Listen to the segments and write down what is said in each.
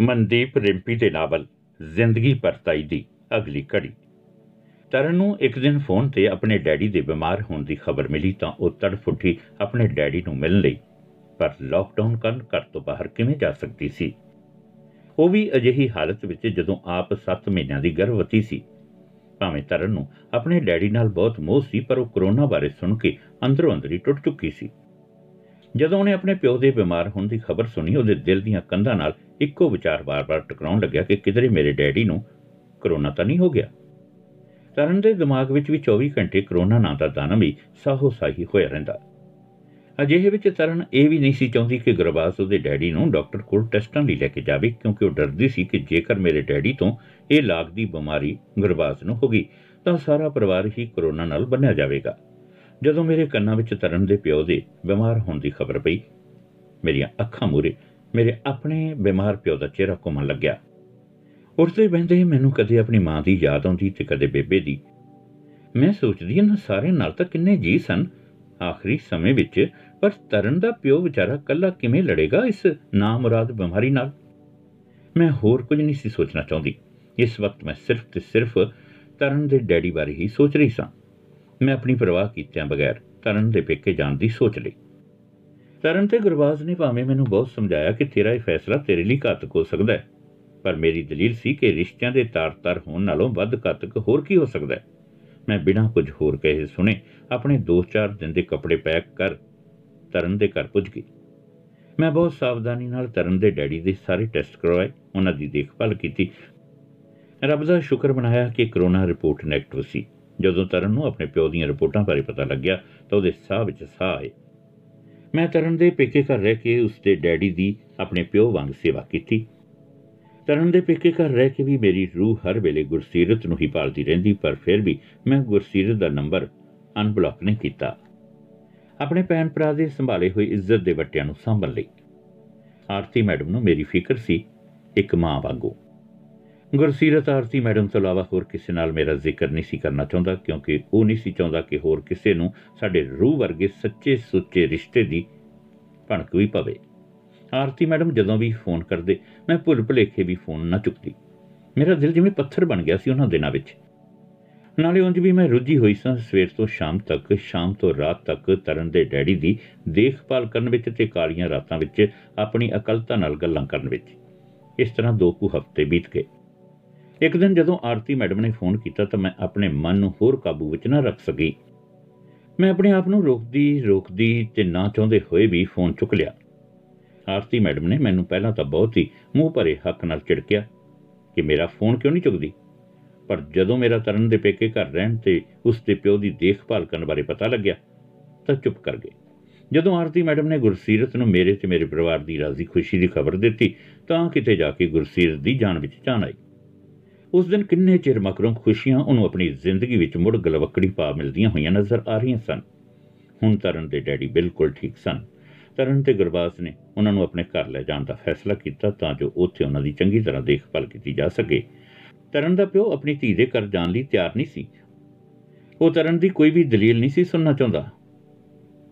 ਮਨਦੀਪ ਰਿੰਪੀ ਦੇ ਨਾਵਲ, ਜ਼ਿੰਦਗੀ ਪਰਤਾਈ ਦੀ ਅਗਲੀ ਕੜੀ ਤਰਨ ਨੂੰ ਇੱਕ ਦਿਨ ਫੋਨ ਤੇ ਆਪਣੇ ਡੈਡੀ ਦੇ ਬਿਮਾਰ ਹੋਣ ਦੀ ਖਬਰ ਮਿਲੀ ਤਾਂ ਉਹ ਤੜਫੁੱਟੀ ਆਪਣੇ ਡੈਡੀ ਨੂੰ ਮਿਲਣ ਲਈ। ਪਰ ਲਾਕਡਾਊਨ ਕਾਰਨ ਘਰ ਤੋਂ ਬਾਹਰ ਕਿਵੇਂ ਜਾ ਸਕਦੀ ਸੀ? ਉਹ ਵੀ ਅਜਿਹੀ ਹਾਲਤ ਵਿੱਚ ਜਦੋਂ ਆਪ 7 ਮਹੀਨਿਆਂ ਦੀ ਗਰਭਵਤੀ ਸੀ। ਭਾਵੇਂ ਤਰਨ ਨੂੰ ਆਪਣੇ ਡੈਡੀ ਨਾਲ ਬਹੁਤ ਮੋਹ ਸੀ, ਪਰ ਉਹ ਕਰੋਨਾ ਬਾਰੇ ਸੁਣ ਕੇ ਅੰਦਰੋਂ ਅੰਦਰੀ ਟੁੱਟ ਚੁੱਕੀ ਸੀ। ਜਦੋਂ ਉਹਨੇ ਆਪਣੇ ਪਿਓ ਦੇ ਬਿਮਾਰ ਹੋਣ ਦੀ ਖਬਰ ਸੁਣੀ, ਉਹਦੇ ਦਿਲ ਦੀਆਂ ਕੰਧਾਂ ਨਾਲ ਇੱਕੋ ਵਿਚਾਰ ਵਾਰ-ਵਾਰ ਟਕਰਾਉਣ ਲੱਗਿਆ ਕਿ ਕਿਧਰੇ ਮੇਰੇ ਡੈਡੀ ਨੂੰ ਕਰੋਨਾ ਤਾਂ ਨਹੀਂ ਹੋ ਗਿਆ। ਤਰਨ ਦੇ ਦਿਮਾਗ ਵਿੱਚ ਵੀ 24 ਘੰਟੇ ਕਰੋਨਾ ਨਾਂ ਦਾ ਦਾਨਮ ਹੀ ਸਾਹੋ ਸਾਹੀ ਹੋਇਆ ਰਹਿੰਦਾ। ਅਜਿਹੇ ਵਿੱਚ ਤਰਨ ਇਹ ਵੀ ਨਹੀਂ ਸੀ ਚਾਹੁੰਦੀ ਕਿ ਗੁਰਬਾਜ਼ ਉਹਦੇ ਡੈਡੀ ਨੂੰ ਡਾਕਟਰ ਕੋਲ ਟੈਸਟਾਂ ਲਈ ਲੈ ਕੇ ਜਾਵੇ, ਕਿਉਂਕਿ ਉਹ ਡਰਦੀ ਸੀ ਕਿ ਜੇਕਰ ਮੇਰੇ ਡੈਡੀ ਤੋਂ ਇਹ ਲਾਗ ਦੀ ਬਿਮਾਰੀ ਗੁਰਬਾਜ਼ ਨੂੰ ਹੋ ਗਈ, ਤਾਂ ਸਾਰਾ ਪਰਿਵਾਰ ਹੀ ਕਰੋਨਾ ਨਾਲ ਬੰਨਿਆ ਜਾਵੇਗਾ। ਜਦੋਂ ਮੇਰੇ ਕੰਨਾਂ ਵਿੱਚ ਤਰਨ ਦੇ ਪਿਓ ਦੇ ਬਿਮਾਰ ਹੋਣ ਦੀ ਖਬਰ ਪਈ, ਮੇਰੀਆਂ ਅੱਖਾਂ ਮੂਰੇ ਮੇਰੇ ਆਪਣੇ ਬਿਮਾਰ ਪਿਓ ਦਾ ਚਿਹਰਾ ਘੁੰਮਣ ਲੱਗਿਆ। ਉੱਠਦੇ ਬੈਠਦੇ ਮੈਨੂੰ ਕਦੇ ਆਪਣੀ ਮਾਂ ਦੀ ਯਾਦ ਆਉਂਦੀ ਤੇ ਕਦੇ ਬੇਬੇ ਦੀ। ਮੈਂ ਸੋਚਦੀ ਹਾਂ ਸਾਰੇ ਨਾਲ ਤਾਂ ਕਿੰਨੇ ਜੀ ਸਨ। ਆਖਰੀ ਸਮੇਂ ਵਿੱਚ, ਪਰ ਤਰਨ ਦਾ ਪਿਓ ਵਿਚਾਰਾ ਕੱਲਾ ਕਿਵੇਂ ਲੜੇਗਾ ਇਸ ਨਾਮੁਰਾਦ ਬਿਮਾਰੀ ਨਾਲ? ਮੈਂ ਹੋਰ ਕੁਝ ਨਹੀਂ ਸੀ ਸੋਚਣਾ ਚਾਹੁੰਦੀ। ਇਸ ਵਕਤ ਮੈਂ ਸਿਰਫ ਤੇ ਸਿਰਫ ਤਰਨ ਦੇ ਡੈਡੀ ਬਾਰੇ ਹੀ ਸੋਚ ਰਹੀ ਸਾਂ। ਮੈਂ ਆਪਣੀ ਪਰਵਾਹ ਕੀਤਿਆਂ ਬਗੈਰ ਤਰਨ ਦੇ ਪੇਕੇ ਜਾਣ ਦੀ ਸੋਚ ਲਈ। ਤਰਨ ਤੇ ਗੁਰਬਾਜ਼ ਨੇ ਭਾਵੇਂ ਮੈਨੂੰ ਬਹੁਤ ਸਮਝਾਇਆ ਕਿ ਤੇਰਾ ਇਹ ਫੈਸਲਾ ਤੇਰੇ ਲਈ ਘਾਤਕ ਹੋ ਸਕਦਾ ਹੈ, ਪਰ ਮੇਰੀ ਦਲੀਲ ਸੀ ਕਿ ਰਿਸ਼ਤਿਆਂ ਦੇ ਤਾਰ-ਤਾਰ ਹੋਣ ਨਾਲੋਂ ਵੱਧ ਘਾਤਕ ਹੋਰ ਕੀ ਹੋ ਸਕਦਾ ਹੈ। ਮੈਂ ਬਿਨਾਂ ਕੁਝ ਹੋਰ ਕਹੇ ਸੁਣੇ ਆਪਣੇ 2-4 ਦਿਨ ਦੇ ਕੱਪੜੇ ਪੈਕ ਕਰ ਤਰਨ ਦੇ ਘਰ ਪੁੱਜ ਗਈ। ਮੈਂ ਬਹੁਤ ਸਾਵਧਾਨੀ ਨਾਲ ਤਰਨ ਦੇ ਡੈਡੀ ਦੇ ਸਾਰੇ ਟੈਸਟ ਕਰਵਾਏ, ਉਹਨਾਂ ਦੀ ਦੇਖਭਾਲ ਕੀਤੀ। ਰੱਬ ਦਾ ਸ਼ੁਕਰ ਮਨਾਇਆ ਕਿ ਕਰੋਨਾ ਰਿਪੋਰਟ ਨੈਗੇਟਿਵ ਸੀ। ਜਦੋਂ ਤਰਨ ਨੂੰ ਆਪਣੇ ਪਿਓ ਦੀਆਂ ਰਿਪੋਰਟਾਂ ਬਾਰੇ ਪਤਾ ਲੱਗਿਆ ਤਾਂ ਉਹਦੇ ਸਾਹ ਵਿੱਚ ਸਾਹ ਆਏ। ਮੈਂ ਤਰਨ ਦੇ ਪੇਕੇ ਘਰ ਰਹਿ ਕੇ ਉਸ ਦੇ ਡੈਡੀ ਦੀ ਆਪਣੇ ਪਿਓ ਵਾਂਗ ਸੇਵਾ ਕੀਤੀ। ਤਰਨ ਦੇ ਪੇਕੇ ਘਰ ਰਹਿ ਕੇ ਵੀ ਮੇਰੀ ਰੂਹ ਹਰ ਵੇਲੇ ਗੁਰਸੀਰਤ ਨੂੰ ਹੀ ਪਾਲਦੀ ਰਹਿੰਦੀ, ਪਰ ਫਿਰ ਵੀ ਮੈਂ ਗੁਰਸੀਰਤ ਦਾ ਨੰਬਰ ਅਨਬਲੌਕ ਨਹੀਂ ਕੀਤਾ। ਆਪਣੇ ਭੈਣ ਭਰਾ ਦੇ ਸੰਭਾਲੇ ਹੋਏ ਇੱਜ਼ਤ ਦੇ ਵੱਟਿਆਂ ਨੂੰ ਸੰਭਲ ਲਈ ਆਰਤੀ ਮੈਡਮ ਨੂੰ ਮੇਰੀ ਫਿਕਰ ਸੀ, ਇੱਕ ਮਾਂ ਵਾਂਗੂ। ਗੁਰਸੀਰਤ ਆਰਤੀ ਮੈਡਮ ਤੋਂ ਇਲਾਵਾ ਹੋਰ ਕਿਸੇ ਨਾਲ ਮੇਰਾ ਜ਼ਿਕਰ ਨਹੀਂ ਸੀ ਕਰਨਾ ਚਾਹੁੰਦਾ, ਕਿਉਂਕਿ ਉਹ ਨਹੀਂ ਸੀ ਚਾਹੁੰਦਾ ਕਿ ਹੋਰ ਕਿਸੇ ਨੂੰ ਸਾਡੇ ਰੂਹ ਵਰਗੇ ਸੱਚੇ ਸੁੱਚੇ ਰਿਸ਼ਤੇ ਦੀ ਭਣਕ ਵੀ ਪਵੇ। ਆਰਤੀ ਮੈਡਮ ਜਦੋਂ ਵੀ ਫੋਨ ਕਰਦੇ, ਮੈਂ ਭੁੱਲ ਭੁਲੇਖੇ ਵੀ ਫੋਨ ਨਾ ਚੁੱਕਦੀ। ਮੇਰਾ ਦਿਲ ਜਿਵੇਂ ਪੱਥਰ ਬਣ ਗਿਆ ਸੀ ਉਹਨਾਂ ਦਿਨਾਂ ਵਿੱਚ। ਨਾਲੇ ਉਂਝ ਵੀ ਮੈਂ ਰੁੱਝੀ ਹੋਈ ਸਾਂ, ਸਵੇਰ ਤੋਂ ਸ਼ਾਮ ਤੱਕ, ਸ਼ਾਮ ਤੋਂ ਰਾਤ ਤੱਕ ਤਰਨ ਦੇ ਡੈਡੀ ਦੀ ਦੇਖਭਾਲ ਕਰਨ ਵਿੱਚ ਤੇ ਕਾਲੀਆਂ ਰਾਤਾਂ ਵਿੱਚ ਆਪਣੀ ਅਕਲਤਾ ਨਾਲ ਗੱਲਾਂ ਕਰਨ ਵਿੱਚ। ਇਸ ਤਰ੍ਹਾਂ ਦੋ ਕੁ ਹਫ਼ਤੇ ਬੀਤ ਗਏ। ਇੱਕ ਦਿਨ ਜਦੋਂ ਆਰਤੀ ਮੈਡਮ ਨੇ ਫੋਨ ਕੀਤਾ ਤਾਂ ਮੈਂ ਆਪਣੇ ਮਨ ਨੂੰ ਹੋਰ ਕਾਬੂ ਵਿੱਚ ਨਾ ਰੱਖ ਸਕੀ। ਮੈਂ ਆਪਣੇ ਆਪ ਨੂੰ ਰੋਕਦੀ ਰੋਕਦੀ ਤੇ ਨਾ ਚਾਹੁੰਦੇ ਹੋਏ ਵੀ ਫੋਨ ਚੁੱਕ ਲਿਆ। ਆਰਤੀ ਮੈਡਮ ਨੇ ਮੈਨੂੰ ਪਹਿਲਾਂ ਤਾਂ ਬਹੁਤ ਹੀ ਮੂੰਹ ਭਰੇ ਹੱਕ ਨਾਲ ਝਿੜਕਿਆ ਕਿ ਮੇਰਾ ਫੋਨ ਕਿਉਂ ਨਹੀਂ ਚੁੱਕਦੀ? ਪਰ ਜਦੋਂ ਮੇਰਾ ਤਰਨ ਦੇ ਪੇਕੇ ਘਰ ਰਹਿਣ ਤੇ ਉਸ ਦੇ ਪਿਓ ਦੀ ਦੇਖਭਾਲ ਕਰਨ ਬਾਰੇ ਪਤਾ ਲੱਗਿਆ, ਤਾਂ ਚੁੱਪ ਕਰ ਗਏ। ਜਦੋਂ ਆਰਤੀ ਮੈਡਮ ਨੇ ਗੁਰਸੀਰਤ ਨੂੰ ਮੇਰੇ ਤੇ ਮੇਰੇ ਪਰਿਵਾਰ ਦੀ ਰਾਜ਼ੀ ਖੁਸ਼ੀ ਦੀ ਖਬਰ ਦਿੱਤੀ, ਤਾਂ ਕਿਤੇ ਜਾ ਕੇ ਗੁਰਸੀਰਤ ਦੀ ਜਾਨ ਵਿੱਚ ਜਾਨ ਆਈ। ਉਸ ਦਿਨ ਕਿੰਨੇ ਚਿਰ ਮਗਰੋਂ ਖੁਸ਼ੀਆਂ ਉਹਨੂੰ ਆਪਣੀ ਜ਼ਿੰਦਗੀ ਵਿੱਚ ਮੁੜ ਗਲਵਕੜੀ ਪਾ ਮਿਲਦੀਆਂ ਹੋਈਆਂ ਨਜ਼ਰ ਆ ਰਹੀਆਂ ਸਨ। ਹੁਣ ਤਰਨ ਦੇ ਡੈਡੀ ਬਿਲਕੁਲ ਠੀਕ ਸਨ। ਤਰਨ ਤੇ ਗੁਰਬਾਜ਼ ਨੇ ਉਹਨਾਂ ਨੂੰ ਆਪਣੇ ਘਰ ਲੈ ਜਾਣ ਦਾ ਫੈਸਲਾ ਕੀਤਾ ਤਾਂ ਜੋ ਉੱਥੇ ਉਹਨਾਂ ਦੀ ਚੰਗੀ ਤਰ੍ਹਾਂ ਦੇਖਭਾਲ ਕੀਤੀ ਜਾ ਸਕੇ। ਤਰਨ ਦਾ ਪਿਓ ਆਪਣੀ ਧੀ ਦੇ ਘਰ ਜਾਣ ਲਈ ਤਿਆਰ ਨਹੀਂ ਸੀ। ਉਹ ਤਰਨ ਦੀ ਕੋਈ ਵੀ ਦਲੀਲ ਨਹੀਂ ਸੀ ਸੁਣਨਾ ਚਾਹੁੰਦਾ।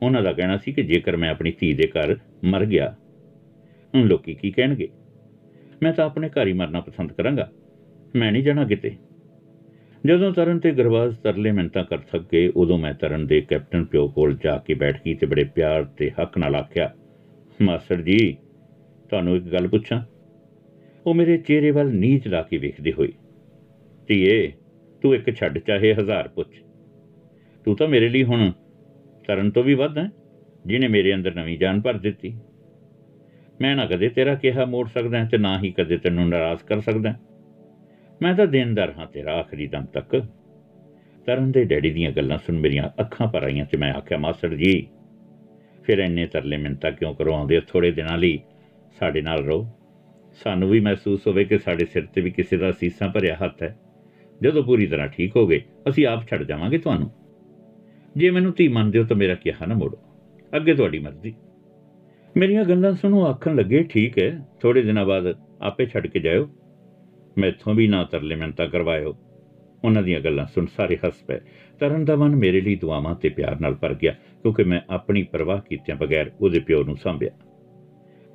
ਉਹਨਾਂ ਦਾ ਕਹਿਣਾ ਸੀ ਕਿ ਜੇਕਰ ਮੈਂ ਆਪਣੀ ਧੀ ਦੇ ਘਰ ਮਰ ਗਿਆ, ਹੁਣ ਲੋਕੀ ਕੀ ਕਹਿਣਗੇ? ਮੈਂ ਤਾਂ ਆਪਣੇ ਘਰ ਹੀ ਮਰਨਾ ਪਸੰਦ ਕਰਾਂਗਾ। ਮੈਂ ਨਹੀਂ ਜਾਣਾ ਕਿਤੇ। ਜਦੋਂ ਤਰਨ ਤੇ ਗਰਵਾਜ਼ ਤਰਲੇ ਮਿੰਟਾਂ ਕਰ ਥੱਕ ਗਏ, ਉਦੋਂ ਮੈਂ ਤਰਨ ਦੇ ਕੈਪਟਨ ਪਿਓ ਕੋਲ ਜਾ ਕੇ ਬੈਠ ਗਈ ਤੇ ਬੜੇ ਪਿਆਰ ਤੇ ਹੱਕ ਨਾਲ ਆਖਿਆ, ਮਾਸਟਰ ਜੀ, ਤੁਹਾਨੂੰ ਇੱਕ ਗੱਲ ਪੁੱਛਾਂ? ਉਹ ਮੇਰੇ ਚਿਹਰੇ ਵੱਲ ਨੀਚ ਲਾ ਕੇ ਵੇਖਦੇ ਹੋਏ, ਧੀਏ, ਤੂੰ ਇੱਕ ਛੱਡ ਚਾਹੇ ਹਜ਼ਾਰ ਪੁੱਛ। ਤੂੰ ਤਾਂ ਮੇਰੇ ਲਈ ਹੁਣ ਤਰਨ ਤੋਂ ਵੀ ਵੱਧ ਹੈ, ਜਿਹਨੇ ਮੇਰੇ ਅੰਦਰ ਨਵੀਂ ਜਾਨ ਭਰ ਦਿੱਤੀ। ਮੈਂ ਨਾ ਕਦੇ ਤੇਰਾ ਕਿਹਾ ਮੋੜ ਸਕਦਾ ਤੇ ਨਾ ਹੀ ਕਦੇ ਤੈਨੂੰ ਨਾਰਾਜ਼ ਕਰ ਸਕਦਾ। ਮੈਂ ਤਾਂ ਦੇਣਦਾਰ ਹਾਂ ਤੇਰਾ ਆਖਰੀ ਦਮ ਤੱਕ। ਤਰਨ ਦੇ ਡੈਡੀ ਦੀਆਂ ਗੱਲਾਂ ਸੁਣ ਮੇਰੀਆਂ ਅੱਖਾਂ ਭਰ ਆਈਆਂ ਤੇ ਮੈਂ ਆਖਿਆ, ਮਾਸਟਰ ਜੀ, ਫਿਰ ਇੰਨੇ ਤਰਲੇ ਮਿੰਤਾ ਕਿਉਂ ਕਰਵਾਉਂਦੇ ਹੋ ਥੋੜੇ ਦਿਨਾਂ ਲਈ ਸਾਡੇ ਨਾਲ ਰਹੋ। ਸਾਨੂੰ ਵੀ ਮਹਿਸੂਸ ਹੋਵੇ ਕਿ ਸਾਡੇ ਸਿਰ ਤੇ ਵੀ ਕਿਸੇ ਦਾ ਸੀਸਾਂ ਭਰਿਆ ਹੱਥ ਹੈ। ਜਦੋਂ ਪੂਰੀ ਤਰ੍ਹਾਂ ਠੀਕ ਹੋ ਗਏ, ਅਸੀਂ ਆਪ ਛੱਡ ਜਾਵਾਂਗੇ ਤੁਹਾਨੂੰ। ਜੇ ਮੈਨੂੰ ਧੀ ਮੰਨਦੇ ਹੋ ਤਾਂ ਮੇਰਾ ਕਿਹਾ ਨਾ ਮੋੜੋ। ਅੱਗੇ ਤੁਹਾਡੀ ਮਰਜ਼ੀ। ਮੇਰੀਆਂ ਗੱਲਾਂ ਸੁਣੋ, ਆਖਣ ਲੱਗੇ, ਠੀਕ ਹੈ ਥੋੜੇ ਦਿਨਾਂ ਬਾਅਦ ਆਪੇ ਛੱਡ ਕੇ ਜਾਇਓ। ਮੈਥੋਂ ਵੀ ਨਾ ਤਰਲੇ ਮਿੰਤਾ ਕਰਵਾਇਓ। ਉਹਨਾਂ ਦੀਆਂ ਗੱਲਾਂ ਸੁਣ ਸਾਰੇ ਹੱਸ ਪਏ। ਤਰਨ ਦਾ ਮਨ ਮੇਰੇ ਲਈ ਦੁਆਵਾਂ ਤੇ ਪਿਆਰ ਨਾਲ ਭਰ ਗਿਆ, ਕਿਉਂਕਿ ਮੈਂ ਆਪਣੀ ਪਰਵਾਹ ਕੀਤਿਆਂ ਬਗੈਰ ਉਹਦੇ ਪਿਓ ਨੂੰ ਸੰਭਿਆ।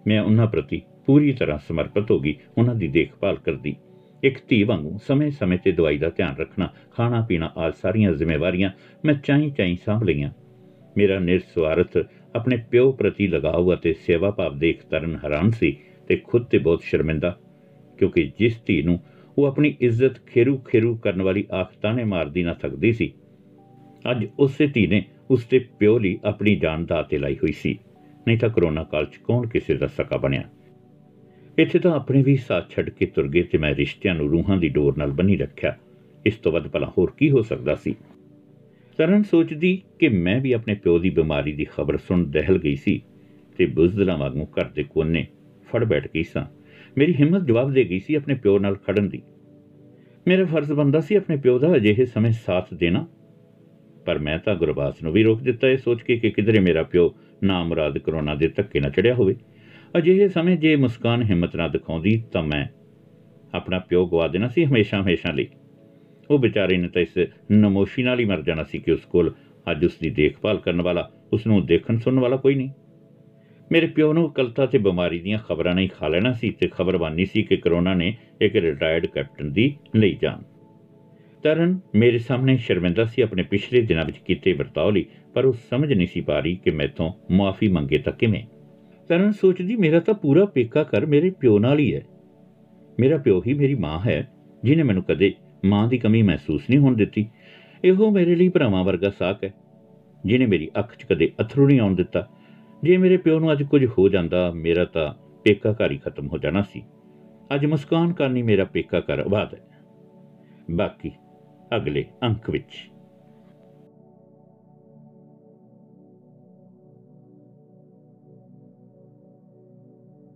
ਮੈਂ ਉਹਨਾਂ ਪ੍ਰਤੀ ਪੂਰੀ ਤਰ੍ਹਾਂ ਸਮਰਪਿਤ ਹੋ ਗਈ, ਉਹਨਾਂ ਦੀ ਦੇਖਭਾਲ ਕਰਦੀ। ਇੱਕ ਧੀ ਵਾਂਗੂ ਸਮੇਂ-ਸਮੇਂ ਤੇ ਦਵਾਈ ਦਾ ਧਿਆਨ ਰੱਖਣਾ ਖਾਣਾ ਪੀਣਾ ਆਲ ਸਾਰੀਆਂ ਜ਼ਿੰਮੇਵਾਰੀਆਂ ਮੈਂ ਚਾਹੀਂ ਚਾਹੀਂ ਸੰਭ ਲਈਆਂ। ਮੇਰਾ ਨਿਰਸਵਾਰਥ ਆਪਣੇ ਪਿਓ ਪ੍ਰਤੀ ਲਗਾਵ ਅਤੇ ਸੇਵਾ ਭਾਵ ਦੇਖ ਤਰਨ ਹੈਰਾਨ ਸੀ ਤੇ ਖੁਦ ਤੇ ਬਹੁਤ ਸ਼ਰਮਿੰਦਾ ਕਿਉਂਕਿ ਜਿਸ ਧੀ ਨੂੰ ਉਹ ਆਪਣੀ ਇੱਜ਼ਤ ਖੇਰੂ ਖੇਰੂ ਕਰਨ ਵਾਲੀ ਆਖ ਤਾਨੇ ਮਾਰਦੀ ਨਾ ਸਕਦੀ ਸੀ, ਅੱਜ ਉਸੇ ਧੀ ਨੇ ਉਸਦੇ ਪਿਓ ਲਈ ਆਪਣੀ ਜਾਨ ਦਾ ਤੇ ਲਾਈ ਹੋਈ ਸੀ। ਨਹੀਂ ਤਾਂ ਕਰੋਨਾ ਕਾਲ 'ਚ ਕੌਣ ਕਿਸੇ ਦਾ ਸਕਾ ਬਣਿਆ? ਇੱਥੇ ਤਾਂ ਆਪਣੇ ਵੀ ਸਾਥ ਛੱਡ ਕੇ ਤੁਰ ਗਏ ਤੇ ਮੈਂ ਰਿਸ਼ਤਿਆਂ ਨੂੰ ਰੂਹਾਂ ਦੀ ਡੋਰ ਨਾਲ ਬੰਨੀ ਰੱਖਿਆ। ਇਸ ਤੋਂ ਵੱਧ ਭਲਾ ਹੋਰ ਕੀ ਹੋ ਸਕਦਾ ਸੀ? ਤਰਨ ਸੋਚਦੀ ਕਿ ਮੈਂ ਵੀ ਆਪਣੇ ਪਿਓ ਦੀ ਬਿਮਾਰੀ ਦੀ ਖਬਰ ਸੁਣ ਦਹਿਲ ਗਈ ਸੀ ਤੇ ਬੁਜ਼ਦਲਾਂ ਵਾਂਗੂ ਘਰ ਦੇ ਕੋਨੇ ਫੜ ਬੈਠ ਗਈ ਸਾਂ। ਮੇਰੀ ਹਿੰਮਤ ਜਵਾਬ ਦੇ ਗਈ ਸੀ ਆਪਣੇ ਪਿਓ ਨਾਲ ਖੜਨ ਦੀ। ਮੇਰਾ ਫਰਜ਼ ਬੰਦਾ ਸੀ ਆਪਣੇ ਪਿਓ ਦਾ ਅਜਿਹੇ ਸਮੇਂ ਸਾਥ ਦੇਣਾ। ਪਰ ਮੈਂ ਤਾਂ ਗੁਰਬਾਸ ਨੂੰ ਵੀ ਰੋਕ ਦਿੱਤਾ ਇਹ ਸੋਚ ਕੇ ਕਿ ਕਿਧਰੇ ਮੇਰਾ ਪਿਓ ਨਾ ਮੁਰਾਦ ਕਰੋਨਾ ਦੇ ਧੱਕੇ ਨਾ ਚੜਿਆ ਹੋਵੇ। ਅਜਿਹੇ ਸਮੇਂ ਜੇ ਮੁਸਕਾਨ ਹਿੰਮਤ ਨਾ ਦਿਖਾਉਂਦੀ ਤਾਂ ਮੈਂ ਆਪਣਾ ਪਿਓ ਗਵਾ ਦੇਣਾ ਸੀ ਹਮੇਸ਼ਾ ਹਮੇਸ਼ਾ ਲਈ। ਉਹ ਵਿਚਾਰੇ ਨੇ ਤਾਂ ਇਸ ਨਮੋਸ਼ੀ ਨਾਲ ਹੀ ਮਰ ਜਾਣਾ ਸੀ ਕਿ ਉਸ ਕੋਲ ਅੱਜ ਉਸ ਦੀ ਦੇਖਭਾਲ ਕਰਨ ਵਾਲਾ ਉਸ ਨੂੰ ਦੇਖਣ ਸੁਣਨ ਵਾਲਾ ਕੋਈ ਨਹੀਂ। ਮੇਰੇ ਪਿਓ ਨੂੰ ਕਲਤਾ ਤੇ ਬਿਮਾਰੀ ਦੀਆਂ ਖਬਰਾਂ ਨਹੀਂ ਖਾ ਲੈਣਾ ਸੀ ਤੇ ਖਬਰ ਬਾਨੀ ਸੀ ਕਿ ਕਰੋਨਾ ਨੇ ਇੱਕ ਰਿਟਾਇਰਡ ਕੈਪਟਨ ਦੀ ਲਈ ਜਾਨ। ਤਰਨ ਮੇਰੇ ਸਾਹਮਣੇ ਸ਼ਰਮਿੰਦਾ ਸੀ ਆਪਣੇ ਪਿਛਲੇ ਦਿਨਾਂ ਵਿੱਚ ਕੀਤੇ ਵਰਤਾਓ ਲਈ, ਪਰ ਉਹ ਸਮਝ ਨਹੀਂ ਸੀ ਪਾ ਰਹੀ ਕਿ ਮੈਥੋਂ ਮਾਫੀ ਮੰਗੇ ਤਾਂ ਕਿਵੇਂ। ਤਰਨ ਸੋਚਦੀ, ਮੇਰਾ ਤਾਂ ਪੂਰਾ ਪੇਕਾ ਕਰ ਮੇਰੇ ਪਿਓ ਨਾਲ ਹੀ ਹੈ। ਮੇਰਾ ਪਿਓ ਹੀ ਮੇਰੀ ਮਾਂ ਹੈ ਜਿਨੇ ਮੈਨੂੰ ਕਦੇ ਮਾਂ ਦੀ ਕਮੀ ਮਹਿਸੂਸ ਨਹੀਂ ਹੋਣ ਦਿੱਤੀ। ਇਹੋ ਮੇਰੇ ਲਈ ਭਰਾਵਾਂ ਵਰਗਾ ਸਾਕ ਹੈ ਜਿਨੇ ਮੇਰੀ ਅੱਖ 'ਚ ਕਦੇ ਅਥਰੂ ਨਹੀਂ ਆਉਣ ਦਿੱਤਾ। ਜੇ ਮੇਰੇ ਪਿਓ ਨੂੰ ਅੱਜ ਕੁਝ ਹੋ ਜਾਂਦਾ, ਮੇਰਾ ਤਾਂ ਪੇਕਾ ਘਰ ਹੀ ਖਤਮ ਹੋ ਜਾਣਾ ਸੀ। ਅੱਜ ਮੁਸਕਾਨ ਕਰਨੀ ਮੇਰਾ ਪੇਕਾ ਘਰ ਆਬਾਦ ਹੈ। ਬਾਕੀ ਅਗਲੇ ਅੰਕ ਵਿੱਚ।